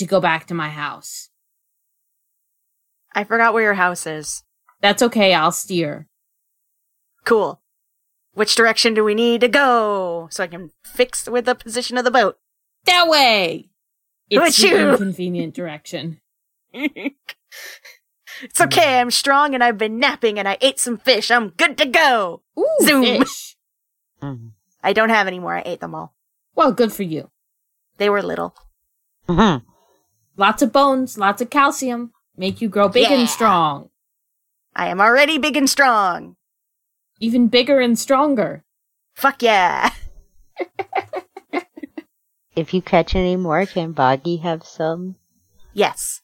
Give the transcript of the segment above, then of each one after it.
to go back to my house. I forgot where your house is. That's okay, I'll steer. Cool. Which direction do we need to go so I can fix with the position of the boat? That way! It's the Achoo! inconvenient direction. it's okay, I'm strong and I've been napping and I ate some fish. I'm good to go. Ooh, Zoom. fish. I don't have any more. I ate them all. Well, good for you. They were little. Mhm. Lots of bones, lots of calcium. Make you grow big Yeah. and strong. I am already big and strong. Even bigger and stronger. Fuck yeah. If you catch any more, can Boggy have some? Yes.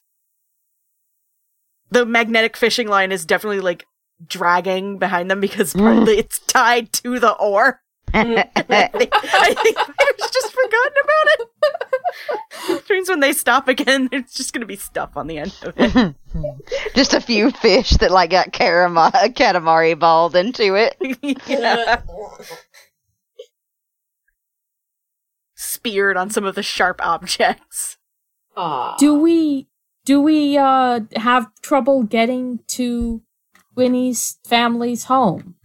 The magnetic fishing line is definitely like dragging behind them because mm. partly it's tied to the oar. I think, I think I've just forgotten about it. Which means when they stop again, there's just gonna be stuff on the end of it. Just a few fish that like got karama- katamari balled into it. yeah. Speared on some of the sharp objects. Aw. Do we do we uh have trouble getting to Winnie's family's home?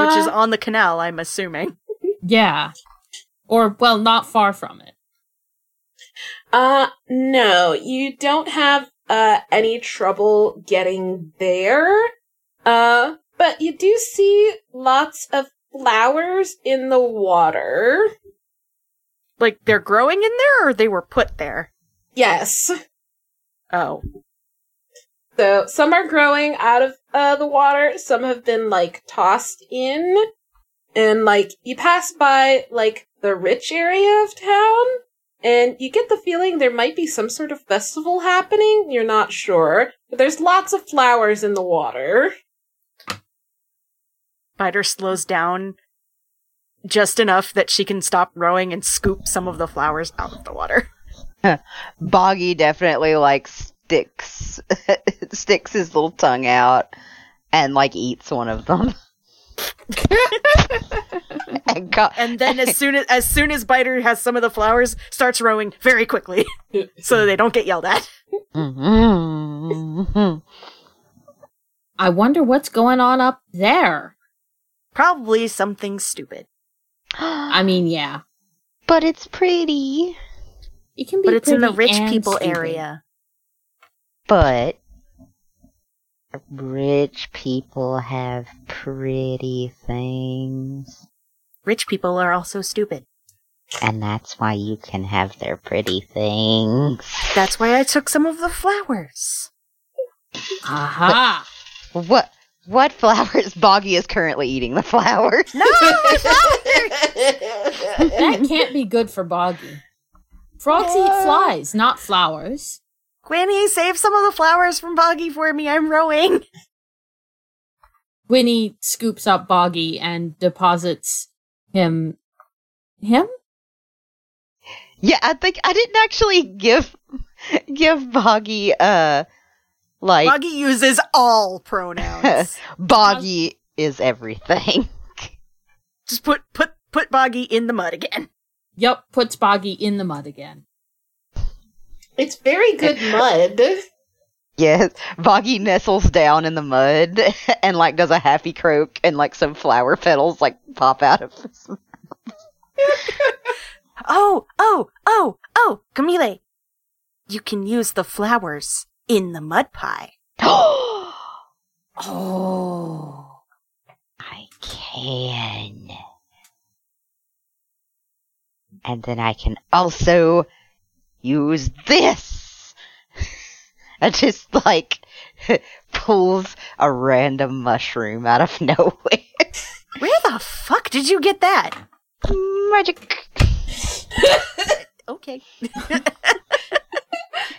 Which is Uh, on the canal, I'm assuming. Yeah. Or well, not far from it. Uh, no, you don't have, uh, any trouble getting there. Uh, but you do see lots of flowers in the water. Like they're growing in there or they were put there? Yes. Oh. So some are growing out of uh, the water, some have been like tossed in, and like you pass by like the rich area of town, and you get the feeling there might be some sort of festival happening. You're not sure, but there's lots of flowers in the water. Biter slows down just enough that she can stop rowing and scoop some of the flowers out of the water. Boggy definitely like sticks sticks his little tongue out and like eats one of them. and go- And then as soon as as soon as Biter has some of the flowers, starts rowing very quickly so they don't get yelled at. I wonder what's going on up there. Probably something stupid. I mean, yeah. but it's pretty. It can be But it's in the rich people stupid. area. But rich people have pretty things. Rich people are also stupid. And that's why you can have their pretty things. That's why I took some of the flowers. Aha! What what flowers? Boggy is currently eating the flowers. No, my flowers! that can't be good for Boggy. Frogs eat uh, flies, not flowers. Granny, save some of the flowers from Boggy for me. I'm rowing. Winnie scoops up Boggy and deposits him. Him? Yeah, I think I didn't actually give give Boggy uh like Boggy uses all pronouns. Boggy is everything. Just put put put Boggy in the mud again. Yup, puts Boggy in the mud again. It's very good mud. Yes, Boggy nestles down in the mud and like does a happy croak and like some flower petals like pop out of his mouth. Oh, oh, oh, oh, Camille. You can use the flowers in the mud pie. Oh. I can. And then I can also use this. and just like pulls a random mushroom out of nowhere. Where the fuck did you get that? Magic. Okay.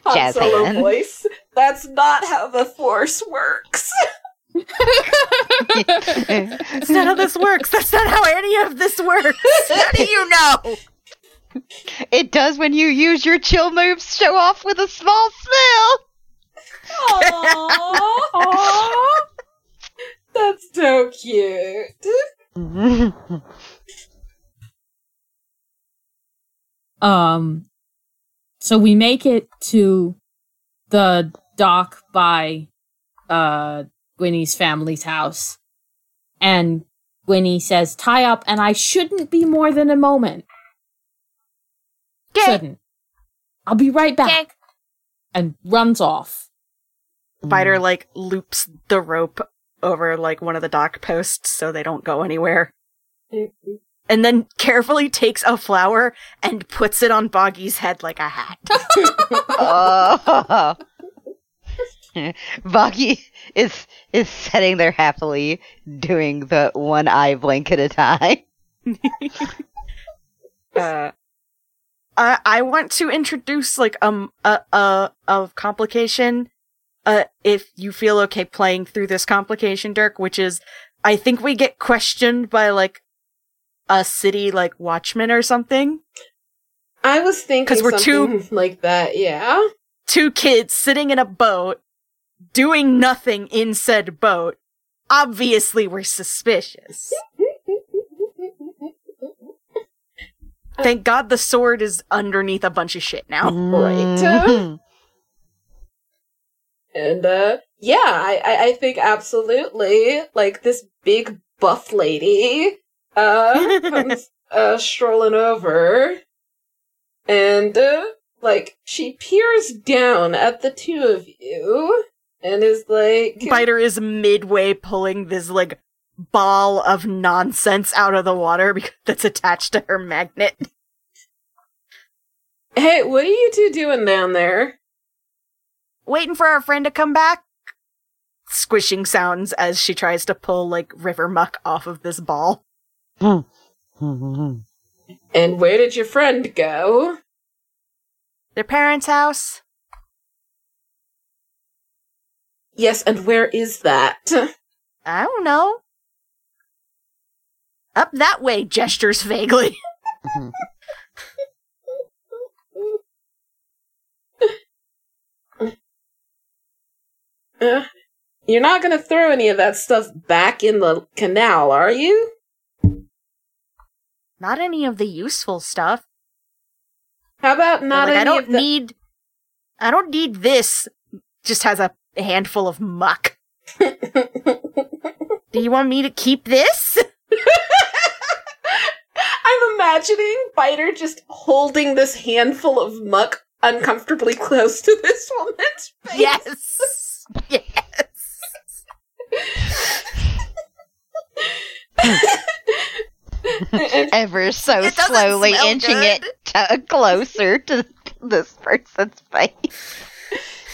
Han Jazz Solo hand. voice. That's not how the Force works. That's not how this works. That's not how any of this works. How do you know? It does when you use your chill moves show off with a small Aww. That's so cute. Um. So we make it to the dock by uh Gwynny's family's house. And Gwynny says, tie up, and I shouldn't be more than a moment. Shouldn't. I'll be right back. And runs off. Biter like loops the rope over like one of the dock posts so they don't go anywhere. And then carefully takes a flower and puts it on Boggy's head like a hat. oh. Boggy is is sitting there happily doing the one eye blink at a time. uh, I I want to introduce like um a a a complication. Uh, if you feel okay playing through this complication, Dirk, which is, I think we get questioned by like a city like watchman or something. I was thinking because we're something like that. Yeah. Two kids sitting in a boat, doing nothing in said boat. Obviously, we're suspicious. Thank God the sword is underneath a bunch of shit now. Right. Mhm. And uh yeah, I, I I think absolutely like this big buff lady uh comes uh strolling over and uh like she peers down at the two of you and is like Biter is midway pulling this like ball of nonsense out of the water because that's attached to her magnet. Hey, what are you two doing down there? Waiting for our friend to come back. Squishing sounds as she tries to pull like river muck off of this ball. And where did your friend go? Their parents' house. Yes, and where is that? I don't know. Up that way, gestures vaguely. Uh, you're not gonna throw any of that stuff back in the canal, are you? Not any of the useful stuff. How about not like, any I don't of the- need. I don't need this. Just has a handful of muck. Do you want me to keep this? I'm imagining Biter just holding this handful of muck uncomfortably close to this woman's face. Yes. yes. Ever so It slowly inching good. it to closer to this person's face.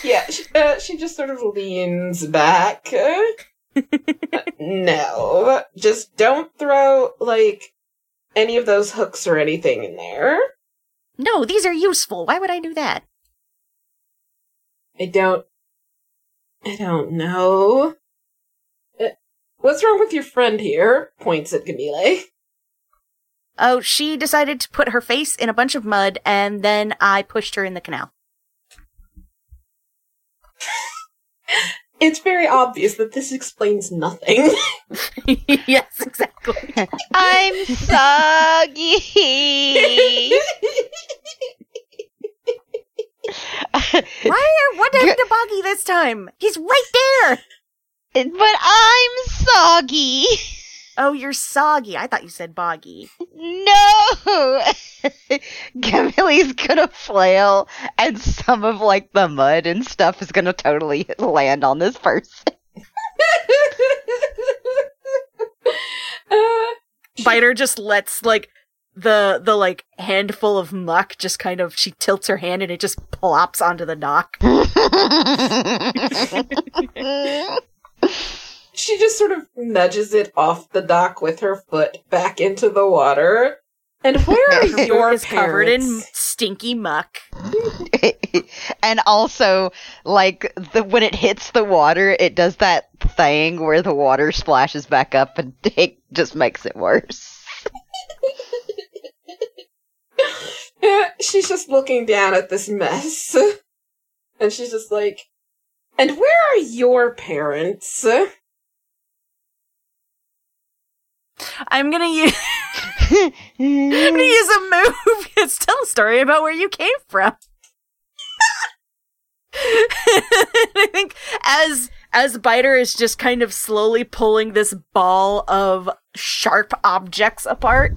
yeah, she, uh, she just sort of leans back. Uh, no, just don't throw like any of those hooks or anything in there. No, these are useful. Why would I do that? I don't. I don't know. Uh, what's wrong with your friend here? Points at Camille. Oh, she decided to put her face in a bunch of mud, and then I pushed her in the canal. It's very obvious that this explains nothing. yes, exactly. I'm soggy. Why are what happened to Boggy this time? He's right there. but I'm soggy. Oh, you're soggy. I thought you said boggy. No! Camille's gonna flail, and some of like the mud and stuff is gonna totally land on this person. uh, Biter just lets like the the like handful of muck just kind of she tilts her hand and it just plops onto the dock. She just sort of nudges it off the dock with her foot back into the water. And where are Her your boot is covered in stinky muck. and also, like the when it hits the water, it does that thing where the water splashes back up, and it just makes it worse. Yeah, she's just looking down at this mess. And she's just like, and where are your parents? I'm gonna use I'm gonna use a move It's tell a story about where you came from. I think as as Biter is just kind of slowly pulling this ball of sharp objects apart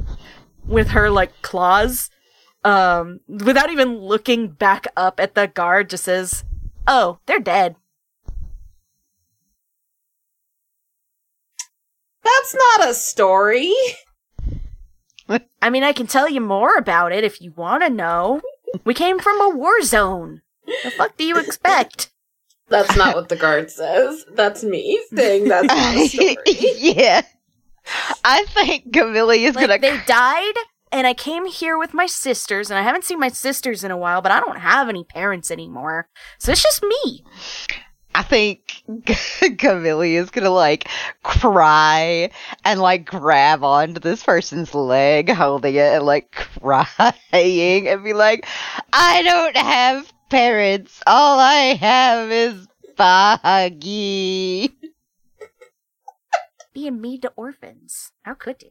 with her like claws, um, without even looking back up at the guard, just says, "Oh, they're dead." That's not a story. I mean, I can tell you more about it if you want to know. We came from a war zone. The fuck do you expect? That's not what the guard says. That's me saying that's not a story. yeah. I think Camilla is Like, gonna. they died, and I came here with my sisters, and I haven't seen my sisters in a while, but I don't have any parents anymore. So it's just me. I think Camille is gonna like cry and like grab onto this person's leg, holding it and like crying and be like, I don't have parents. All I have is Boggy. Being mean to orphans. How could you?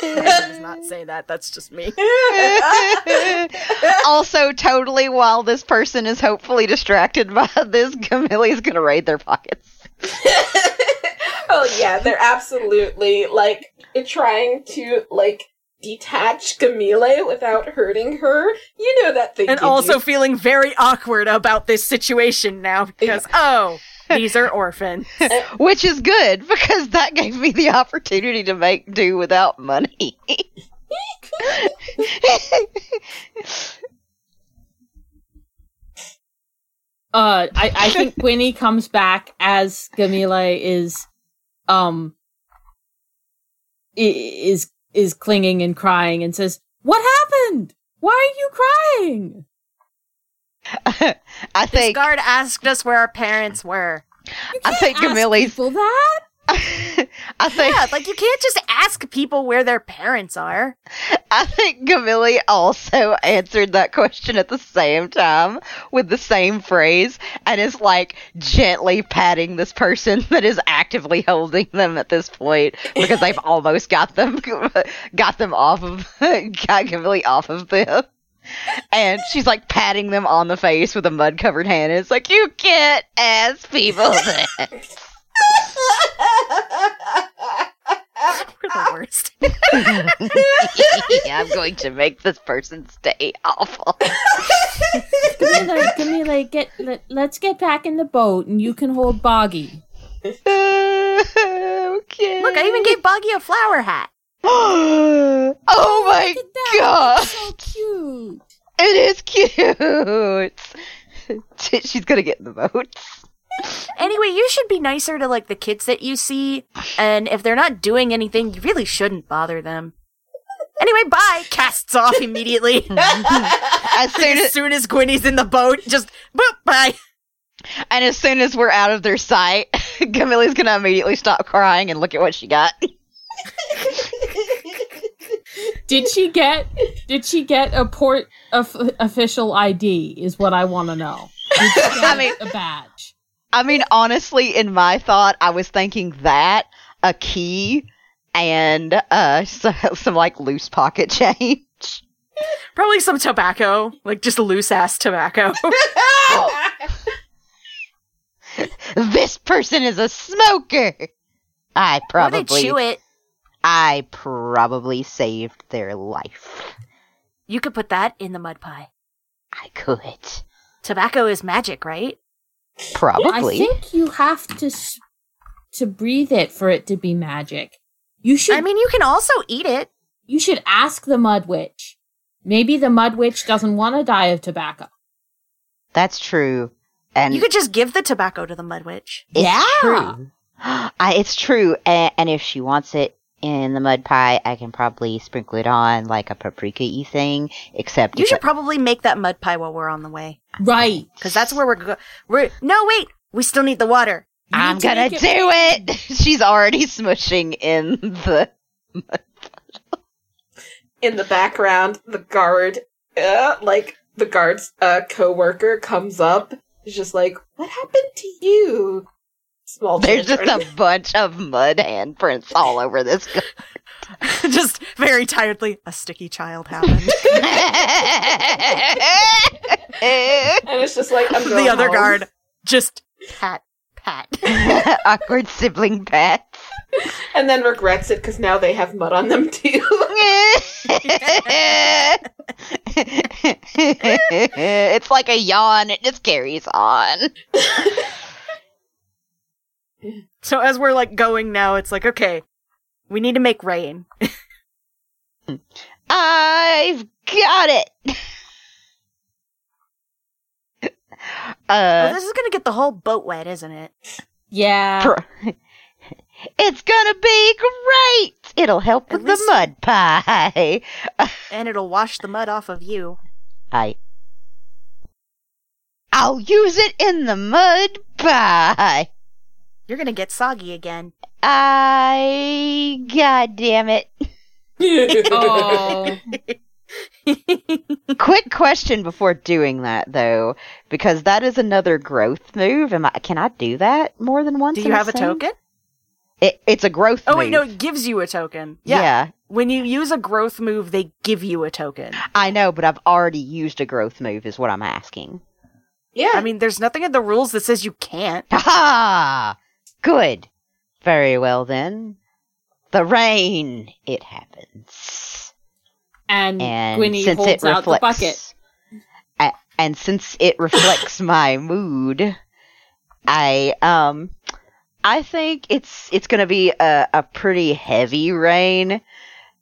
Does not say that. That's just me. also, totally while this person is hopefully distracted by this, Camilla's gonna raid their pockets. oh yeah, they're absolutely like trying to like detach Camille without hurting her. You know that thing. And also feeling very awkward about this situation now because, oh, these are orphans. Which is good because that gave me the opportunity to make do without money. Uh, I, I think Winnie comes back as Gamila is, um, is is clinging and crying and says, "What happened? Why are you crying?" I This think guard asked us where our parents were. I think Camilla's- people that. I think Yeah, like you can't just ask people where their parents are. I think Camille also answered that question at the same time with the same phrase and is like gently patting this person that is actively holding them at this point because they've almost got them got them off of got Camille off of them. And she's like patting them on the face with a mud covered hand. And it's like, you can't ask people that. We're the worst. I'm going to make this person's day awful. Camila, Camila, get let, let's get back in the boat and you can hold Boggy. okay. Look, I even gave Boggy a flower hat. oh my god! It's so cute. It is cute. She's gonna get in the boat. Anyway, you should be nicer to like the kids that you see, and if they're not doing anything, you really shouldn't bother them. Anyway, bye. Casts off immediately. As soon as as, soon as Gwynny's in the boat, just boop, bye. and as soon as we're out of their sight, Camilla's gonna immediately stop crying and look at what she got. Did she get? Did she get a port of official ID? Is what I want to know. Did she get I mean- a badge. I mean, honestly, in my thought, I was thinking that a key and uh some, some like loose pocket change. Probably some tobacco, like just loose ass tobacco. this person is a smoker. I Or they probably chew it. I probably saved their life. You could put that in the mud pie. I could. Tobacco is magic, right? Probably. I think you have to s- to breathe it for it to be magic. You should. I mean, you can also eat it. you should ask the Mud Witch. Maybe the Mud Witch doesn't want to die of tobacco. That's true. And You could just give the tobacco to the mud witch. it's Yeah. true. I, it's true. And, and if she wants it in the mud pie, I can probably sprinkle it on like a paprika y thing, except You should it- probably make that mud pie while we're on the way, Right. because that's where we're go- we're. No, wait, we still need the water. You I'm gonna make do it- it. She's already smushing in the. In the background, the guard, uh, like the guard's uh, co-worker comes up. He's just like, "What happened to you?" Small There's just a bunch of mud handprints all over this. Just very tiredly, a sticky child happened. and it's just like I'm going the other home. guard just pat pat. Awkward sibling pets. and then regrets it because now they have mud on them too. it's like a yawn, it just carries on. So as we're like going now, it's like, okay, we need to make rain. I've got it. Oh, uh, this is gonna get the whole boat wet, isn't it? Yeah. pr- it's gonna be great. It'll help At with the mud pie. And it'll wash the mud off of you. I. I'll use it in the mud pie. You're gonna get soggy again. I. God damn it. Oh. Quick question before doing that, though, because that is another growth move. Am I? Can I do that more than once? Do you have a scene? token? It, it's a growth. Oh wait, no, it gives you a token. Yeah. Yeah. When you use a growth move, they give you a token. I know, but I've already used a growth move. Is what I'm asking. yeah. I mean, there's nothing in the rules that says you can't. Ha! Good. Very well then. The rain. It happens. And, and Gwynny since holds it out the bucket. reflects, and since it reflects my mood, I um, I think it's it's gonna be a, a pretty heavy rain.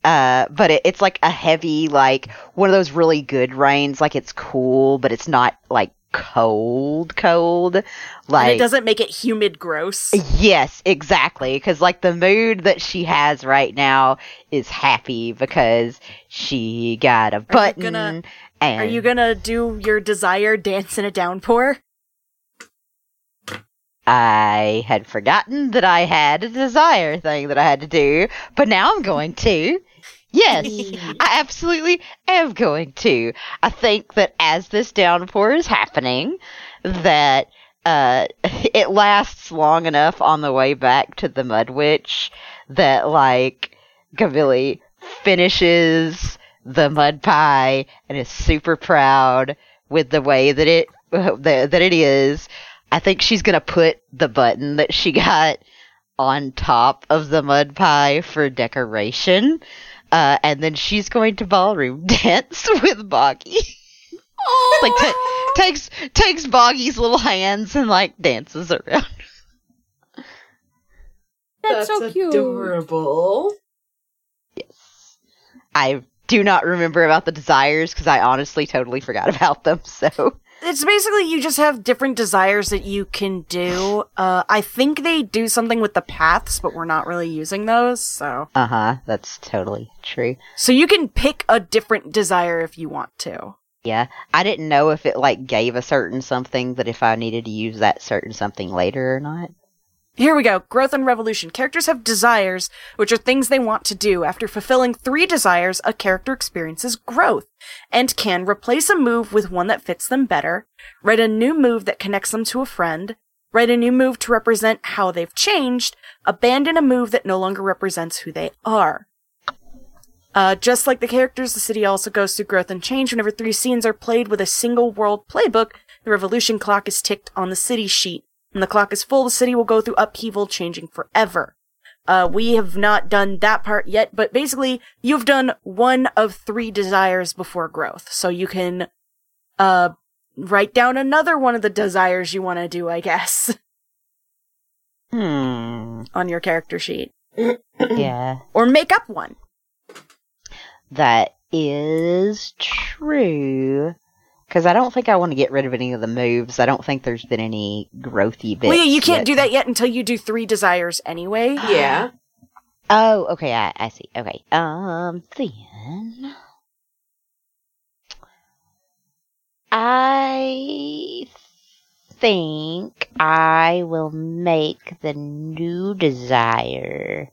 Uh, but it, it's like a heavy, like one of those really good rains. Like it's cool, but it's not like cold, cold. Like and it doesn't make it humid gross. Yes, exactly. Because, like, the mood that she has right now is happy because she got a button. gonna- and Are you gonna do your desire dance in a downpour? I had forgotten that I had a desire thing that I had to do, but now I'm going to. Yes, I absolutely am going to. I think that as this downpour is happening, that uh, it lasts long enough on the way back to the Mud Witch that, like, Gavilli finishes the mud pie and is super proud with the way that it that, that it is. I think she's gonna put the button that she got on top of the mud pie for decoration. Uh, and then she's going to ballroom dance with Boggy. like ta takes takes Boggy's little hands and like dances around. That's, so cute. adorable. Yes. I do not remember about the desires because I honestly totally forgot about them. So It's basically you just have different desires that you can do. Uh, I think they do something with the paths, but we're not really using those. So, uh huh, that's totally true. so you can pick a different desire if you want to. Yeah, I didn't know if it like gave a certain something that if I needed to use that certain something later or not. Here we go. Growth and revolution. Characters have desires, which are things they want to do. After fulfilling three desires, a character experiences growth and can replace a move with one that fits them better, write a new move that connects them to a friend, write a new move to represent how they've changed, abandon a move that no longer represents who they are. Uh, just like the characters, the city also goes through growth and change. Whenever three scenes are played with a single world playbook, the revolution clock is ticked on the city sheet. When the clock is full, the city will go through upheaval, changing forever. Uh, we have not done that part yet, but basically, you've done one of three desires before growth. So you can, uh, write down another one of the desires you want to do, I guess, Hmm. on your character sheet. Yeah. Or make up one. That is true. Because I don't think I want to get rid of any of the moves. I don't think there's been any growthy bits. well, yeah, you can't yet. do that yet until you do three desires anyway. Yeah. Oh, okay, I, I see. Okay, um, then. I think I will make the new desire.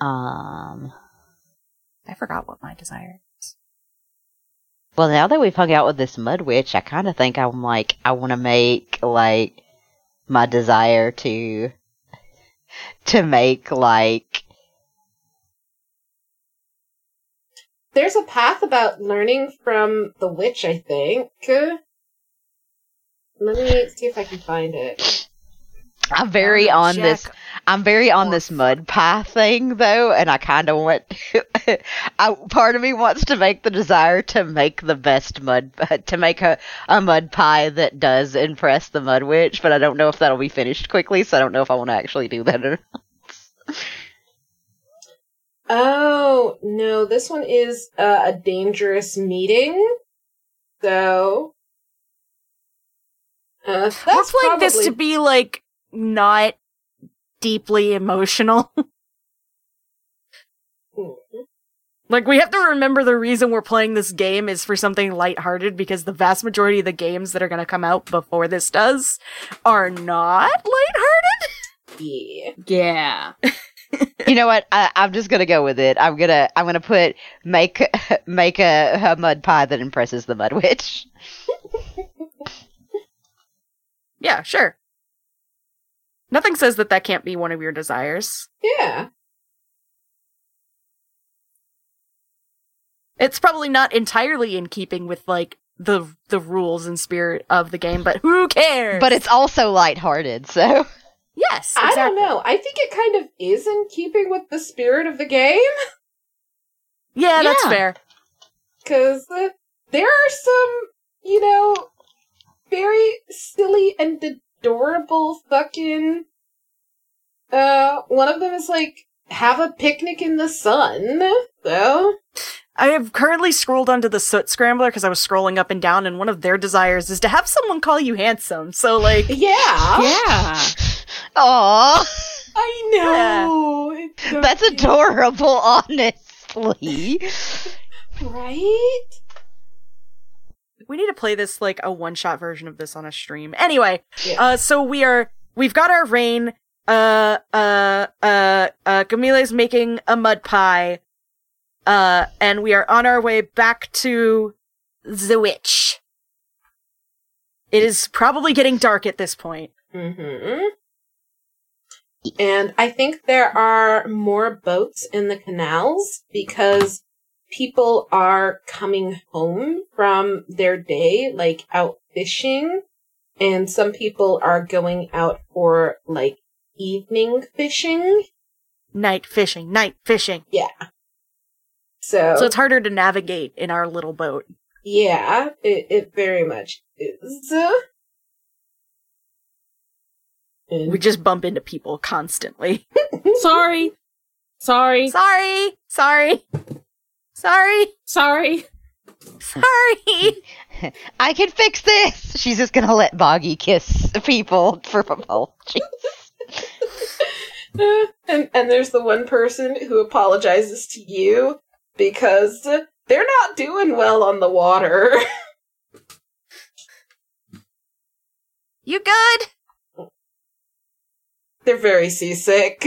Um, I forgot what my desire is. Well, now that we've hung out with this mud witch, I kind of think I'm like, I want to make, like, my desire to, to make, like, There's a path about learning from the witch, I think. Let me see if I can find it. I'm very Oh, on this. I'm very on this mud pie thing though, and I kind of want. I, part of me wants to make the desire to make the best mud to make a a mud pie that does impress the mud witch, but I don't know if that'll be finished quickly, so I don't know if I want to actually do that. Or Oh no, this one is uh, a dangerous meeting. So uh, that's Let's like this to be like not deeply emotional. Like we have to remember the reason we're playing this game is for something lighthearted because the vast majority of the games that are going to come out before this does are not lighthearted. Yeah. Yeah. you know what? I, I'm just gonna go with it. I'm gonna I'm gonna put make make a, a mud pie that impresses the mud witch. Yeah, sure. Nothing says that that can't be one of your desires. Yeah. It's probably not entirely in keeping with like the the rules and spirit of the game, but who cares? But it's also lighthearted, so yes, I don't know. I think it kind of is in keeping with the spirit of the game. Yeah, that's Yeah. fair. Because uh, there are some, you know, very silly and adorable fucking. Uh, one of them is like, have a picnic in the sun. though I have currently scrolled onto the Soot Scrambler because I was scrolling up and down, and one of their desires is to have someone call you handsome. So, like, yeah. Yeah. Aw, I know. It's so that's cute, adorable, honestly. Right? We need to play this like a one shot version of this on a stream. Anyway, Yeah. uh, so we are we've got our rain. Uh, uh, uh, uh, Camila's making a mud pie. Uh, and we are on our way back to the witch. It is probably getting dark at this point. Mm-hmm. And I think there are more boats in the canals because people are coming home from their day, like out fishing, and some people are going out for like evening fishing. Night fishing, night fishing. Yeah. So, So it's harder to navigate in our little boat. yeah, it, it very much is. And- We just bump into people constantly. Sorry. Sorry. Sorry, sorry, sorry, Sorry. sorry. I can fix this. She's just gonna let Boggy kiss people for apologies. and and there's the one person who apologizes to you because they're not doing well on the water. You good? they're very seasick.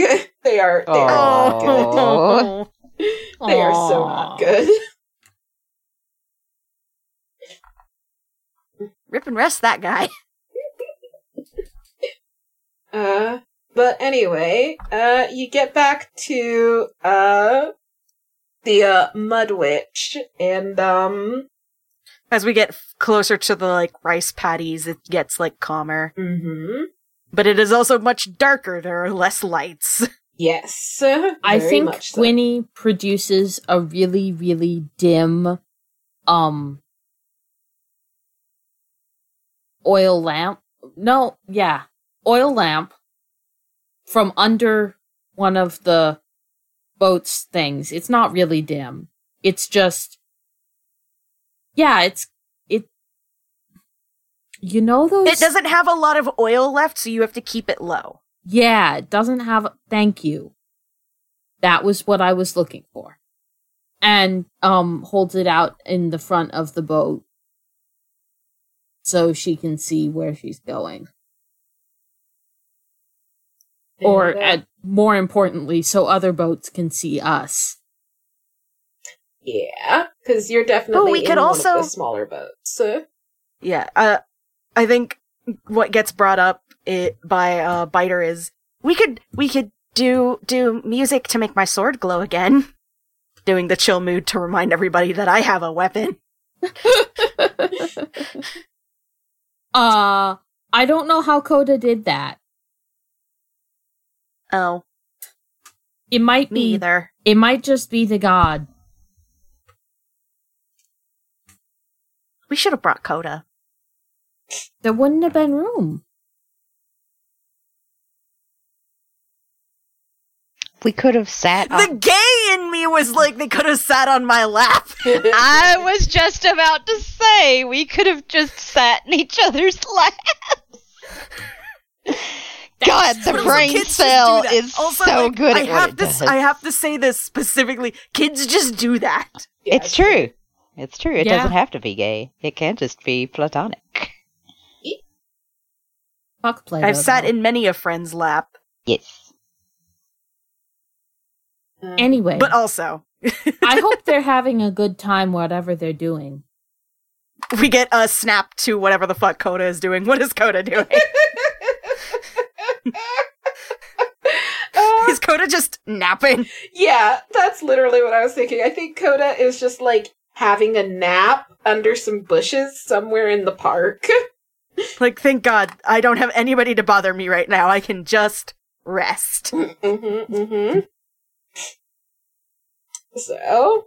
They are they are They are so not good. Rip and rest that guy. Uh but anyway, uh you get back to uh the uh mud witch and um As we get closer to the like rice paddies, it gets like calmer. mhm. But it is also much darker. There are less lights. Yes. I think much so. Gwynny produces a really, really dim um oil lamp. No, yeah. Oil lamp from under one of the boat's things. It's not really dim. It's just Yeah, it's it You know those It doesn't have a lot of oil left, so you have to keep it low. Yeah, it doesn't have. Thank you. That was what I was looking for. And um holds it out in the front of the boat so she can see where she's going. Or And, uh, at, more importantly, so other boats can see us. Yeah, because you're definitely we in could one also- of the smaller boats. So. Yeah. Uh, I think what gets brought up it, by uh, Biter is we could we could do do music to make my sword glow again. Doing the chill mood to remind everybody that I have a weapon. uh I don't know how Coda did that. Oh, It might me be. either. It might just be the god. We should have brought Coda. There wouldn't have been room. We could have sat. The gay in me was like they could have sat on my lap. I was just about to say we could have just sat in each other's laps. God, the Also, brain cell is Also, so like, good I at have what it to. does. I have to say this specifically. Kids just do that. Yeah, it's true. It's true. It Yeah. doesn't have to be gay. It can just be platonic. Fuck play. I've sat in many a friend's lap, Yes. Um, Anyway, but also I hope they're having a good time, whatever they're doing. we get a snap to whatever the fuck Coda is doing. What is Coda doing? uh, is Coda just napping? yeah, that's literally what I was thinking. I think Coda is just like having a nap under some bushes somewhere in the park. Like, thank God I don't have anybody to bother me right now. I can just rest. mm-hmm, mm-hmm. So,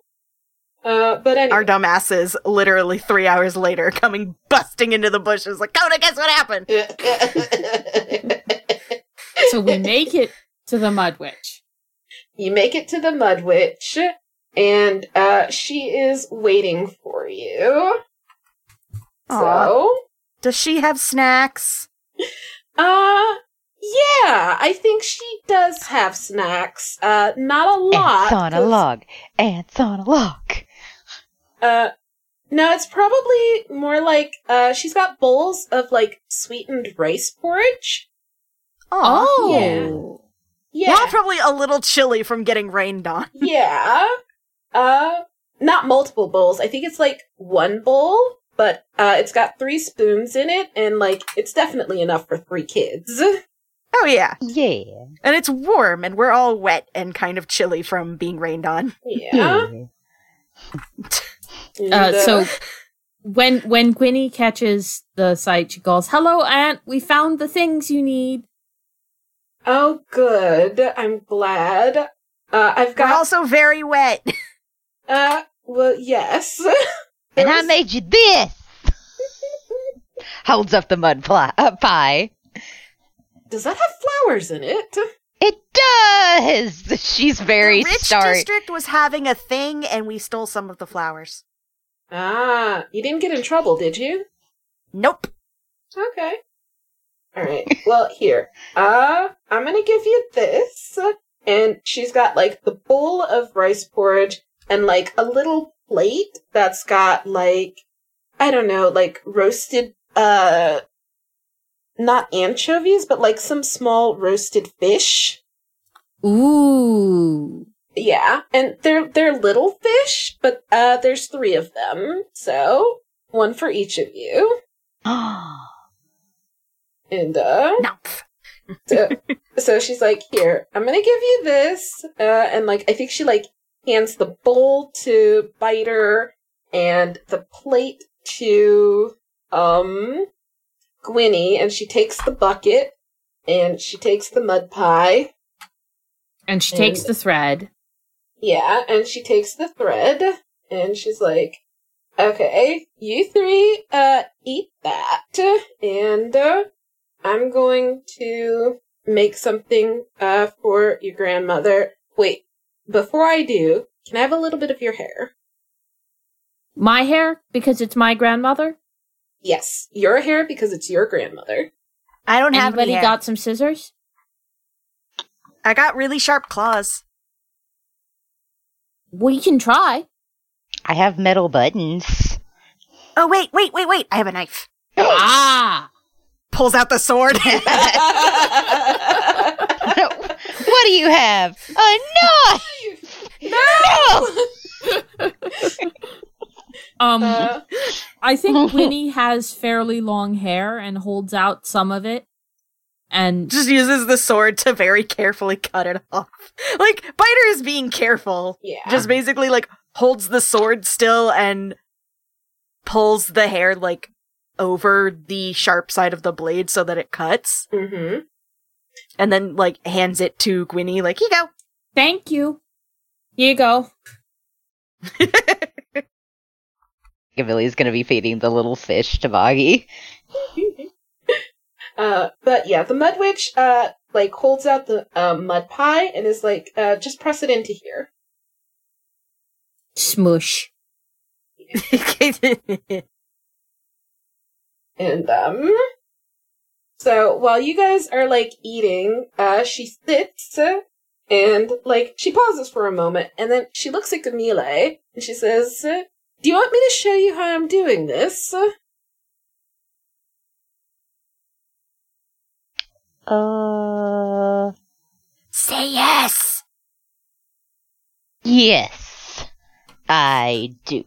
uh, but anyway. Our dumbasses, literally three hours later, coming busting into the bushes like, Coda, guess what happened? So we make it to the Mud Witch. you make it to the Mud Witch, and uh, she is waiting for you. Aw. So, Does she have snacks? uh, yeah, I think she does have snacks. Uh, not a lot. Ants on a log. Ants on a log. Uh, no, it's probably more like uh, she's got bowls of like sweetened rice porridge. Oh, Yeah, We're probably a little chilly from getting rained on. yeah. Uh, not multiple bowls. I think it's like one bowl, but uh, it's got three spoons in it, and like it's definitely enough for three kids. Oh, yeah. Yeah. And it's warm, and we're all wet and kind of chilly from being rained on. Yeah. And, uh, so when when Gwynny catches the sight, she goes, "Hello, Aunt. We found the things you need." oh, good. I'm glad. Uh, I've We're got. also very wet. uh, well, yes. And I made you this. Holds up the mud pli- uh, pie. Does that have flowers in it? It does. She's very the rich starry. district was having a thing, and we stole some of the flowers. Ah, you didn't get in trouble, did you? Nope. Okay. All right. Well, here. Uh, I'm gonna give you this, and she's got like the bowl of rice porridge and like a little plate that's got like I don't know, like roasted uh not anchovies, but like some small roasted fish. Ooh, Yeah, and they're they're little fish, but uh there's 3 of them. So, one for each of you. Ah. And uh No. so, so she's like, "Here, I'm gonna give you this," uh, and like I think she like hands the bowl to Biter and the plate to um Gwynny, and she takes the bucket and she takes the mud pie, and she takes the thread. yeah, and she takes the thread, and she's like, "Okay, you three, uh, eat that, and uh, I'm going to make something uh for your grandmother. Wait, before I do, can I have a little bit of your hair? My hair because it's my grandmother. Yes, your hair because it's your grandmother. I don't have Anybody any hair. got some scissors? I got really sharp claws. We can try. I have metal buttons. Oh, wait, wait, wait, wait. I have a knife. Ah, Pulls out the sword. what do you have? A knife! No! um, Uh, I think Winnie has fairly long hair and holds out some of it, and Just uses the sword to very carefully cut it off. Like, Biter is being careful. yeah. Just basically, like, holds the sword still and pulls the hair, like, over the sharp side of the blade so that it cuts. mm-hmm. and then like hands it to Gwynny, like, here you go. Thank you. Here you go. go. Gavilli's gonna be feeding the little fish to Boggy. uh, but yeah, the mud witch uh like holds out the uh, mud pie and is like, uh, just press it into here. Smush. And um so while you guys are like eating, uh she sits and like she pauses for a moment and then she looks at Camille and she says, "Do you want me to show you how I'm doing this?" Uh, Say yes. yes, I do.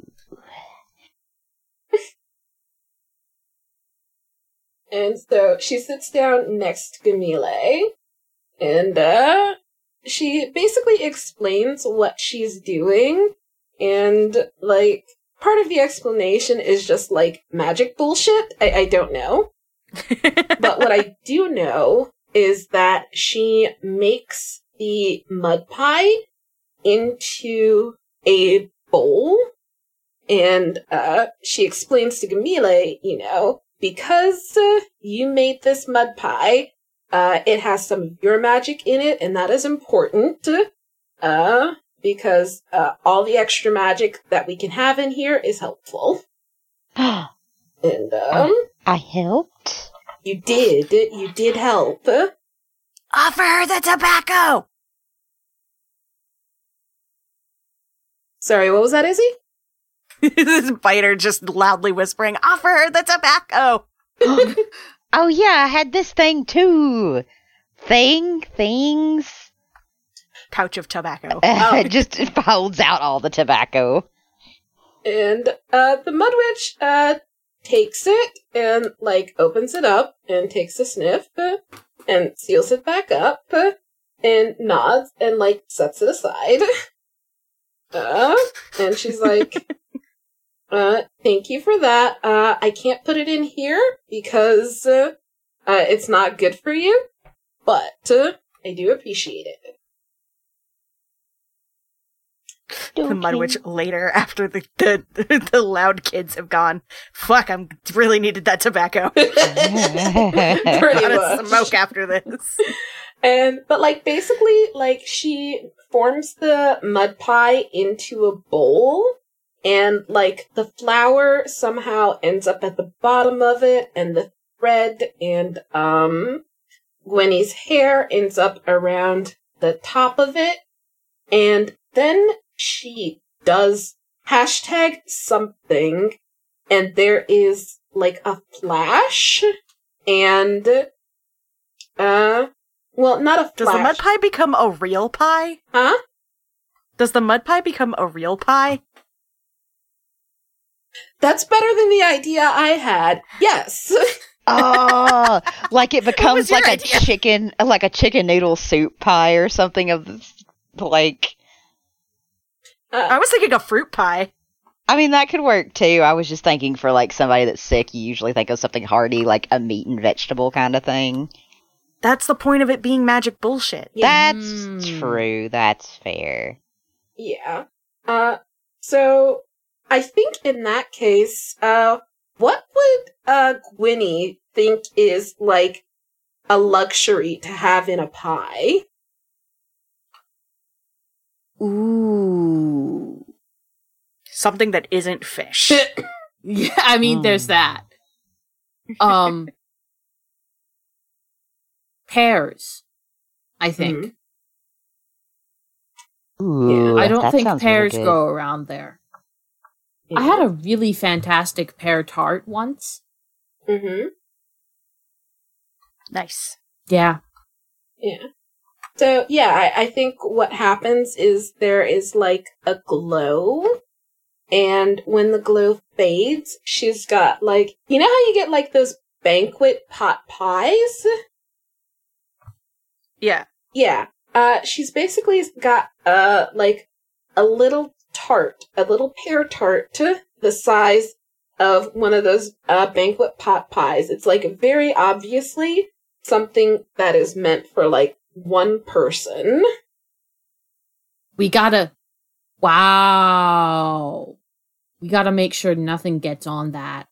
And so she sits down next to Camille and uh she basically explains what she's doing and like part of the explanation is just like magic bullshit. I, I don't know. but what I do know is that she makes the mud pie into a bowl and uh she explains to Gamile, you know, because uh, you made this mud pie, uh it has some of your magic in it and that is important. Uh because uh all the extra magic that we can have in here is helpful. I And um helped. you did you did help. Offer her the tobacco. Sorry, what was that, Izzy? this biter just loudly whispering, "Offer her the tobacco." Oh yeah, I had this thing too. Thing, things. Pouch of tobacco. Oh. It just holds out all the tobacco. And uh the mud witch uh takes it and like opens it up and takes a sniff uh, and seals it back up and nods and like sets it aside. Uh and she's like uh thank you for that. Uh I can't put it in here because uh, uh it's not good for you, but uh, I do appreciate it. The mud witch later after the, the the loud kids have gone. Fuck, I'm really needed that tobacco. Pretty much. smoke after this. And but like basically like she forms the mud pie into a bowl and like the flour somehow ends up at the bottom of it and the thread and um Gwenny's hair ends up around the top of it and then she does hashtag something and there is like a flash and uh well not a Does the mud pie become a real pie? huh Does the mud pie become a real pie? that's better than the idea i had yes oh, like it becomes was your like a chicken, like a chicken noodle soup pie or something of like. I was thinking a fruit pie. I mean, that could work too. I was just thinking for like somebody that's sick, you usually think of something hearty, like a meat and vegetable kind of thing. That's the point of it being magic bullshit. Yeah. That's Mm. true. That's fair. yeah uh so i think in that case uh what would uh gwynny think is like a luxury to have in a pie Ooh. Something that isn't fish. Yeah, I mean, there's Mm. that. Um, pears. I think. Ooh, I don't think sounds really pears good. grow around there. I had a really fantastic pear tart once. mm-hmm nice. Yeah. Yeah. So yeah, I, I think what happens is there is like a glow, and when the glow fades, she's got like you know how you get like those banquet pot pies. Yeah. Yeah. Uh, she's basically got uh like a little tart, a little pear tart, the size of one of those uh banquet pot pies. It's like very obviously something that is meant for like one person. We gotta. Wow. We gotta make sure nothing gets on that.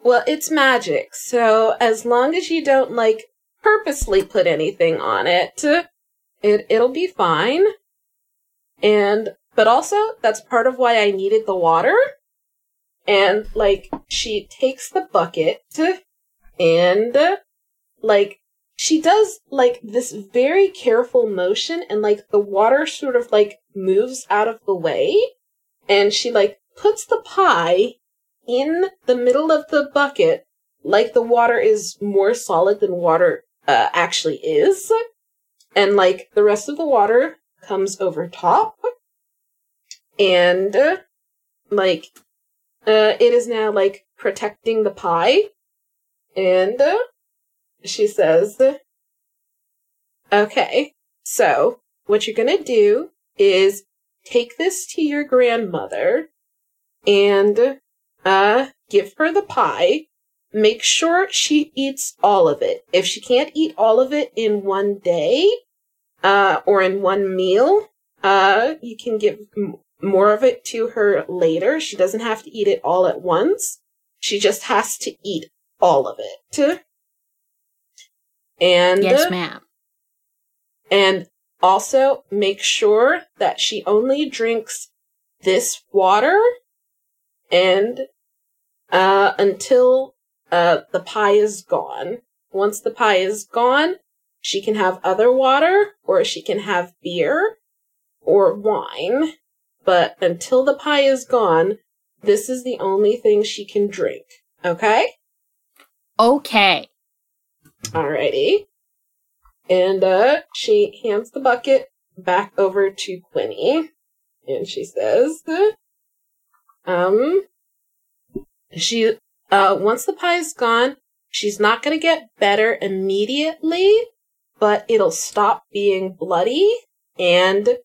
Well, it's magic, so as long as you don't like purposely put anything on it, it it'll be fine. And but also that's part of why I needed the water. And like she takes the bucket and like she does like this very careful motion and like the water sort of like moves out of the way. And she like puts the pie in the middle of the bucket like the water is more solid than water uh, actually is. And like the rest of the water comes over top. And like uh, it is now like protecting the pie. And uh, she says okay so what you're gonna do is take this to your grandmother and uh give her the pie. Make sure she eats all of it. If she can't eat all of it in one day uh or in one meal uh you can give m- more of it to her later. She doesn't have to eat it all at once. She just has to eat all of it and Yes, ma'am. and also make sure that she only drinks this water and uh until uh the pie is gone. Once the pie is gone, she can have other water or she can have beer or wine. But until the pie is gone, this is the only thing she can drink. Okay? Okay. Alrighty. And uh she hands the bucket back over to Quinny. And she says um she uh once the pie is gone, she's not gonna get better immediately, but it'll stop being bloody and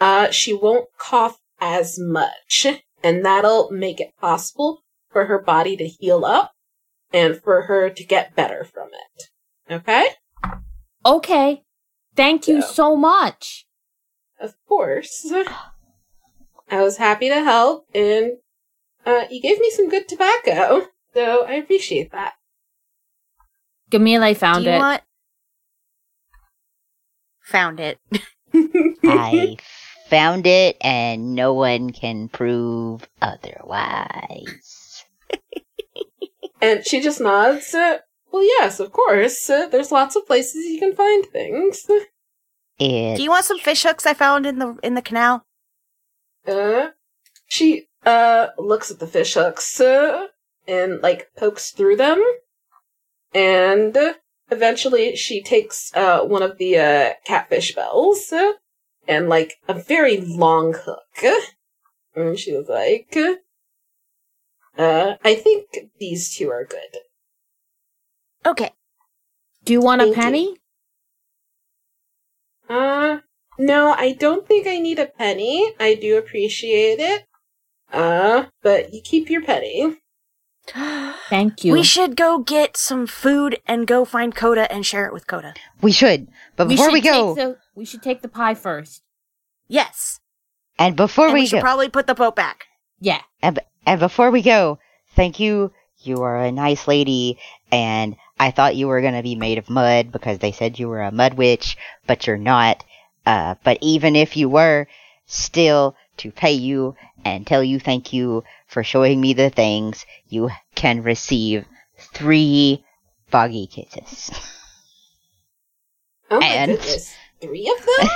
uh she won't cough as much. And that'll make it possible for her body to heal up and for her to get better from it. Okay? Okay. Thank you So- so much. Of course. I was happy to help, and uh, you gave me some good tobacco, so I appreciate that. Gamile found Do you it. want? Found it. I found it, and no one can prove otherwise. and she just nods. Uh, well, yes, of course. Uh, there's lots of places you can find things. It Do you want some fish hooks I found in the in the canal? Uh, she uh looks at the fish hooks uh, and like pokes through them, and uh, eventually she takes uh one of the uh catfish bells uh, and like a very long hook, and she was like, "Uh, I think these two are good." Okay. Do you want a Thank you. penny? Uh, no, I don't think I need a penny. I do appreciate it. Uh, but you keep your penny. Thank you. We should go get some food and go find Coda and share it with Coda. we should, but before should we, go, take the, we should take the pie first. Yes. and before and we, we should go, probably put the Pope back. Yeah. and, and before we go, thank you. You are a nice lady, and I thought you were gonna be made of mud because they said you were a mud witch, but you're not. Uh, but even if you were, still to pay you and tell you thank you for showing me the things, you can receive three boggy kisses. Oh my And- goodness. Three of them?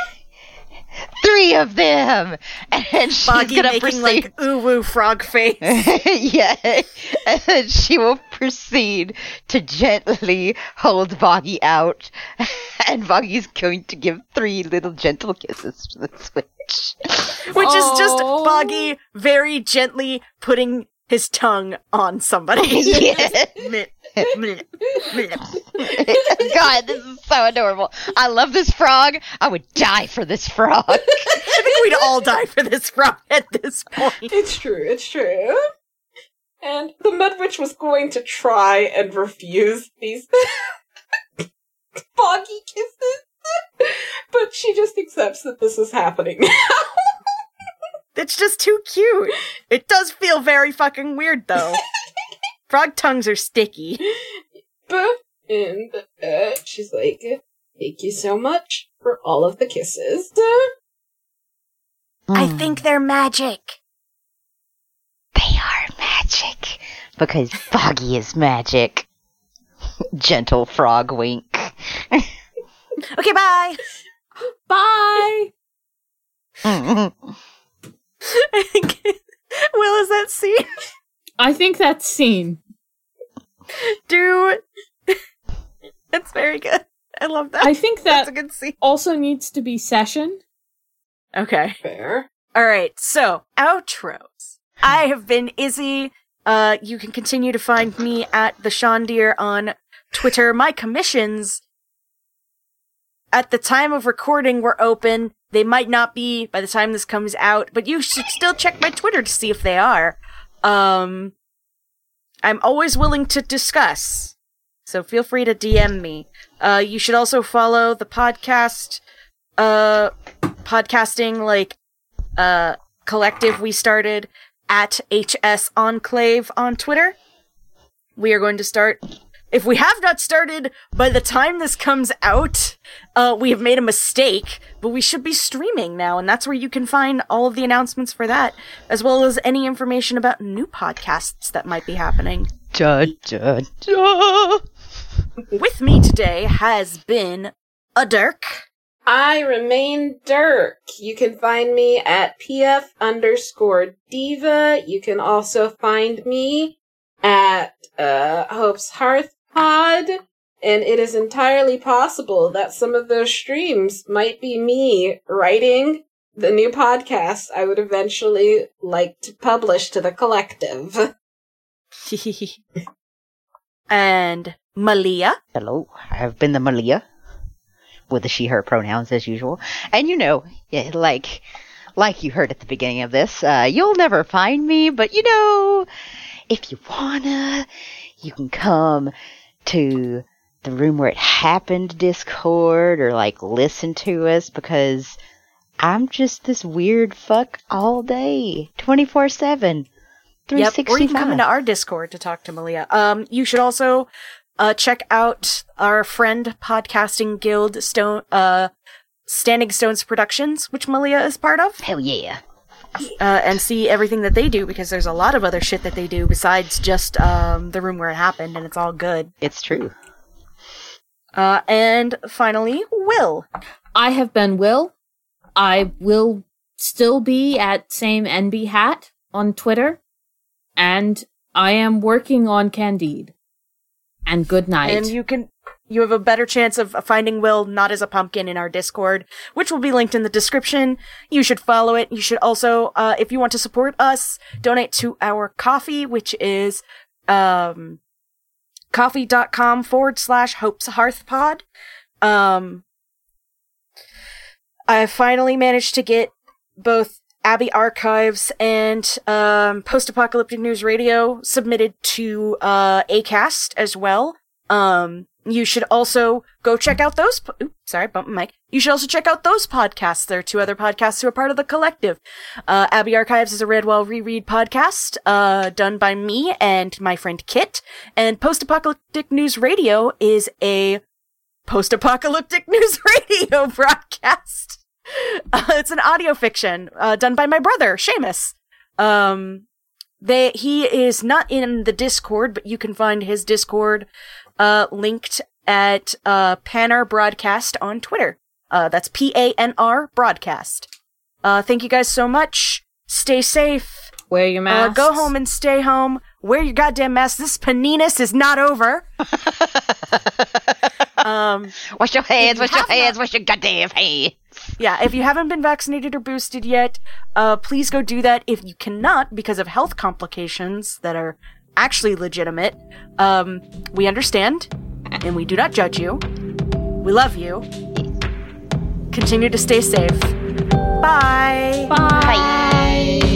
Three of them, and she's Boggy gonna making proceed. like ooh woo frog face. yeah, and then she will proceed to gently hold Boggy out, and Boggy's going to give three little gentle kisses to the switch. Which is just Oh. Boggy very gently putting his tongue on somebody. Yeah. God, this is so adorable. I love this frog. I would die for this frog. I think we'd all die for this frog at this point. it's true, it's true. And the Mud Witch was going to try and refuse these Boggy kisses. but she just accepts that this is happening now. It's just too cute. It does feel very fucking weird though. Frog tongues are sticky. But- and uh, she's like, "Thank you so much for all of the kisses." I Hmm. think they're magic. they are magic because Boggy is magic. Gentle frog wink. Okay, bye. Bye. I think Will is that scene? I think that's scene. Do That's very good. I love that. I think That's a good scene. also needs to be session. Okay. Fair. All right. So, outros. I have been Izzy. Uh, you can continue to find me at the Shondeer on Twitter. My commissions at the time of recording were open. They might not be by the time this comes out, but you should still check my Twitter to see if they are. Um, I'm always willing to discuss, so feel free to DM me. Uh, you should also follow the podcast, uh, podcasting like uh collective we started at HS Enclave on Twitter. We are going to start if we have not started by the time this comes out, uh we have made a mistake, but we should be streaming now and that's where you can find all of the announcements for that as well as any information about new podcasts that might be happening. da, da, da. With me today has been a Dirk. I remain Dirk. You can find me at pf underscore diva. You can also find me at uh, Hope's Hearth Pod. And it is entirely possible that some of those streams might be me writing the new podcast I would eventually like to publish to the collective. and Malia. Hello, I've been the Malia with the she/her pronouns as usual, and you know, like, like you heard at the beginning of this, uh, you'll never find me, but you know, if you wanna, you can come to the room where it happened Discord or like listen to us because I'm just this weird fuck all day, twenty four seven. Yep, or you can come into our Discord to talk to Malia. Um, you should also uh, check out our friend podcasting guild Stone uh, Standing Stones Productions, which Malia is part of, Hell yeah. Uh, and see everything that they do because there's a lot of other shit that they do besides just um, the room where it happened, and it's all good. It's true. Uh, and finally, Will. I have been Will. I will still be at same NB hat on Twitter. And I am working on Candide. And good night. And you can you have a better chance of finding Will not as a pumpkin in our Discord, which will be linked in the description. You should follow it. You should also, uh, if you want to support us, donate to our Ko-fi, which is um ko-fi.com forward slash hopes hearth pod. Um I finally managed to get both Abbey Archives and um, Post Apocalyptic News Radio submitted to uh, ACAST as well. Um, you should also go check out those. Po- Oops, sorry, bump mic. You should also check out those podcasts. There are two other podcasts who are part of the collective. Uh, Abbey Archives is a Redwall reread podcast, uh, done by me and my friend Kit. And Post Apocalyptic News Radio is a post apocalyptic news radio broadcast. Uh, it's an audio fiction uh, done by my brother Seamus. Um, they he is not in the Discord, but you can find his Discord uh, linked at uh, PANR Broadcast on Twitter. Uh, that's P A N R Broadcast. Uh, thank you guys so much. Stay safe. Wear your Uh, mask. go home and stay home. Wear your goddamn mask. This paninus is not over. um, Wash your hands, you wash your have not- hands, wash your goddamn hands. yeah, if you haven't been vaccinated or boosted yet, uh, please go do that. If you cannot because of health complications that are actually legitimate, um, we understand and we do not judge you. We love you. Continue to stay safe. Bye. Bye. Bye.